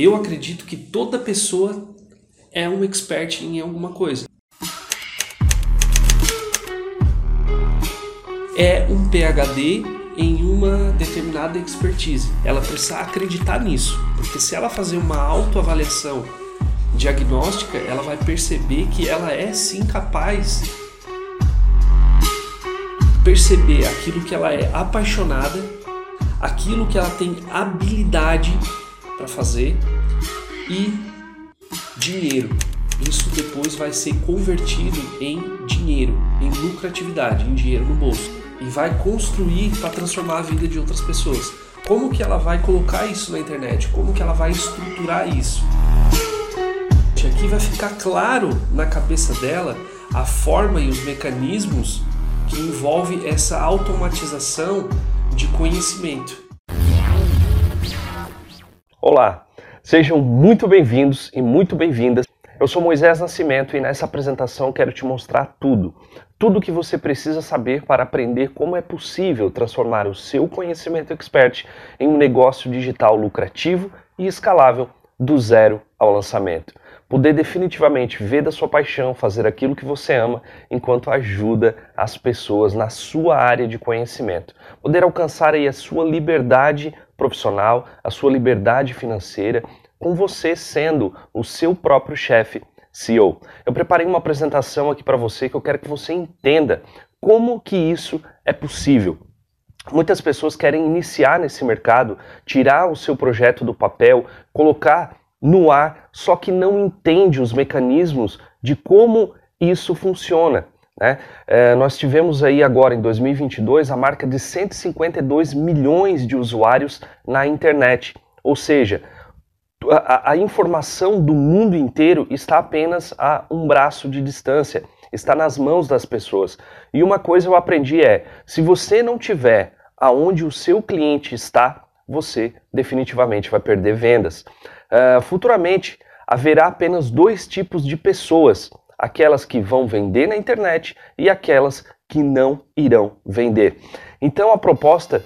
Eu acredito que toda pessoa é um expert em alguma coisa. É um PhD em uma determinada expertise. Ela precisa acreditar nisso, porque se ela fazer uma autoavaliação diagnóstica, ela vai perceber que ela é sim capaz perceber aquilo que ela é apaixonada, aquilo que ela tem habilidade para fazer e dinheiro. Isso depois vai ser convertido em dinheiro, em lucratividade, em dinheiro no bolso e vai construir para transformar a vida de outras pessoas. Como que ela vai colocar isso na internet? Como que ela vai estruturar isso? Aqui vai ficar claro na cabeça dela a forma e os mecanismos que envolve essa automatização de conhecimento. Olá, sejam muito bem-vindos e muito bem-vindas. Eu sou Moisés Nascimento e nessa apresentação quero te mostrar tudo. Tudo que você precisa saber para aprender como é possível transformar o seu conhecimento expert em um negócio digital lucrativo e escalável do zero ao lançamento poder definitivamente ver da sua paixão, fazer aquilo que você ama, enquanto ajuda as pessoas na sua área de conhecimento. Poder alcançar aí a sua liberdade profissional, a sua liberdade financeira, com você sendo o seu próprio chefe CEO. Eu preparei uma apresentação aqui para você que eu quero que você entenda como que isso é possível. Muitas pessoas querem iniciar nesse mercado, tirar o seu projeto do papel, colocar no ar, só que não entende os mecanismos de como isso funciona. Né? É, nós tivemos aí agora em 2022 a marca de 152 milhões de usuários na internet, ou seja, a, a informação do mundo inteiro está apenas a um braço de distância, está nas mãos das pessoas. E uma coisa eu aprendi é: se você não tiver aonde o seu cliente está, você definitivamente vai perder vendas. Uh, futuramente haverá apenas dois tipos de pessoas: aquelas que vão vender na internet e aquelas que não irão vender. Então a proposta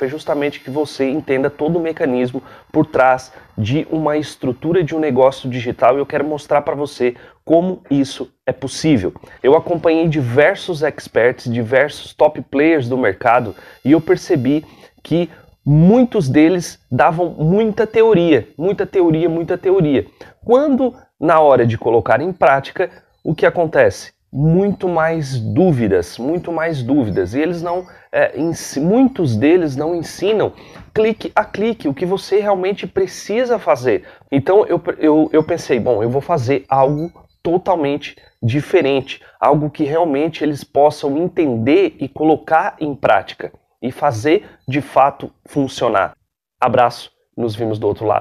é justamente que você entenda todo o mecanismo por trás de uma estrutura de um negócio digital e eu quero mostrar para você como isso é possível. Eu acompanhei diversos experts, diversos top players do mercado e eu percebi que muitos deles davam muita teoria, muita teoria, muita teoria. Quando na hora de colocar em prática, o que acontece? Muito mais dúvidas, muito mais dúvidas. E eles não, é, muitos deles não ensinam clique a clique o que você realmente precisa fazer. Então eu, eu, eu pensei, bom, eu vou fazer algo totalmente diferente, algo que realmente eles possam entender e colocar em prática e fazer de fato funcionar. Abraço, nos vimos do outro lado.